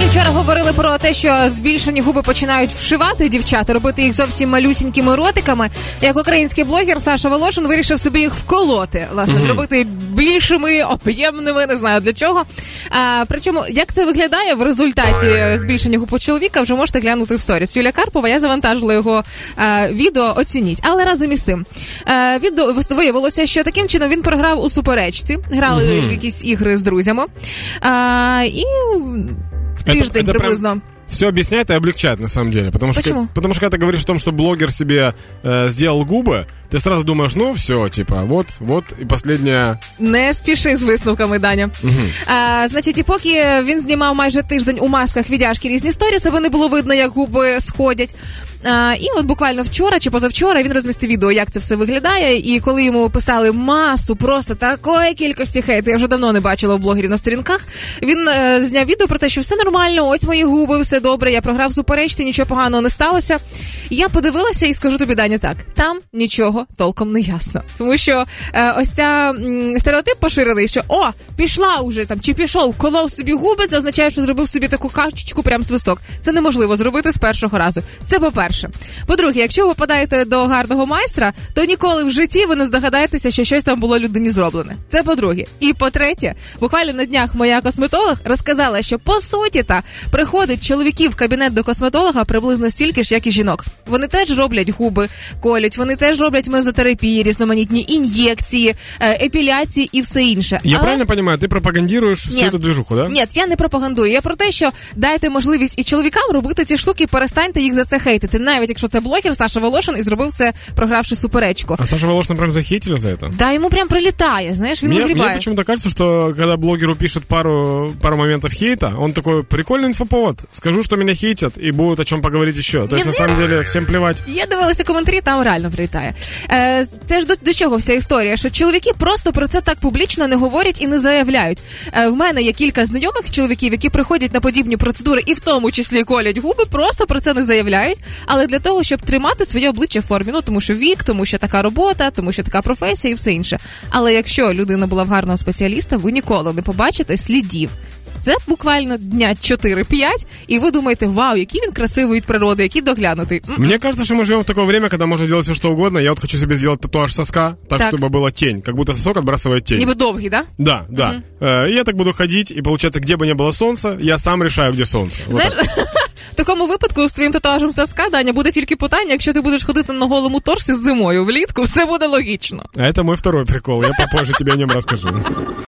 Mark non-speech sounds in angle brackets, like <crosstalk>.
Як вчора говорили про те, що збільшені губи починають вшивати дівчата, робити їх зовсім малюсінькими ротиками. Як український блогер Саша Волошин вирішив собі їх вколоти, власне, mm-hmm. зробити більшими, об'ємними, не знаю для чого. А, Причому як це виглядає в результаті збільшення губ у чоловіка, вже можете глянути в сторіс. Юля Карпова, я завантажила його а, відео. Оцініть, але разом із тим а, відео виявилося, що таким чином він програв у суперечці, грали mm-hmm. в якісь ігри з друзями. А, І тиждень это, это приблизно. Прям все объясняет и облегчает на самом деле. Потому Почему? что, потому что когда ты говоришь о том, что блогер себе э, сделал губы, ти сразу думаєш, ну все, типа, от, от і последня. Не спіши з висновками, Даня. Угу. А, Значить, і поки він знімав майже тиждень у масках відяшки різні сторіси, аби не було видно, як губи сходять. А, І от буквально вчора чи позавчора він розмістив відео, як це все виглядає. І коли йому писали масу просто такої кількості хейту, я вже давно не бачила в блогерів на сторінках. Він е, зняв відео про те, що все нормально, ось мої губи, все добре. Я програв суперечці, нічого поганого не сталося. Я подивилася і скажу тобі, Даня, так там нічого толком не ясно, тому що е, ось ця м, стереотип поширений, що о, пішла уже там чи пішов, колов собі губи, це означає, що зробив собі таку качечку, прям свисток. Це неможливо зробити з першого разу. Це по перше по-перше. По-друге, якщо ви попадаєте до гарного майстра, то ніколи в житті ви не здогадаєтеся, що щось там було людині зроблене. Це по-друге. І по-третє, буквально на днях моя косметолог розказала, що по суті та приходить чоловіків в кабінет до косметолога приблизно стільки ж, як і жінок. Вони теж роблять губи, колють, вони теж роблять мезотерапії, різноманітні ін'єкції, е, епіляції і все інше. Я Але... правильно розумію, ти пропагандуєш всю цю движуху, да? Ні, я не пропагандую. Я про те, що дайте можливість і чоловікам робити ці штуки, перестаньте їх за це хейтити навіть якщо це блогер Саша Волошин і зробив це, програвши суперечку. А Саша Волошин прям захейтили за це? Да, йому прям прилітає, знаєш, він вигрібає. Мне почему-то кажется, что когда блогеру пишет пару, пару моментов хейта, он такой, прикольный инфоповод, скажу, что меня хейтят, и будет о чем поговорить еще. То есть, на самом деле, всем плевать. Я дивилася коментарі, там реально прилітає. Е, Це ж до, до чого вся історія, що чоловіки просто про це так публічно не говорять і не заявляють. Е, В мене є кілька знайомих чоловіків, які приходять на подібні процедури, і в тому числі колять губи, просто про це не заявляють. Але для того, щоб тримати своє обличчя в формі. Ну тому що вік, тому що така робота, тому що така професія і все інше. Але якщо людина була в гарного спеціаліста, ви ніколи не побачите слідів. Це буквально дня 4-5, і ви думаєте, вау, який він красивий від природи, який доглянутий. Мне кажется, что мы живем в такое время, когда можно делать все, что угодно. Я вот хочу себе сделать татуаж соска, так, так. чтобы была тень, как будто сосок отбрасывает тень. Ніби довгий, да? Да, да. Угу. Я так буду ходить, и получается, где бы ни было солнца, я сам решаю, где солнце. Знаешь, вот <laughs> В такому випадку з твоїм татуажем соска, Даня, буде тільки питання, якщо ти будеш ходити на голому торсі з зимою влітку, все буде логічно. А це мій второй прикол. Я попозже тебе о ньому розкажу.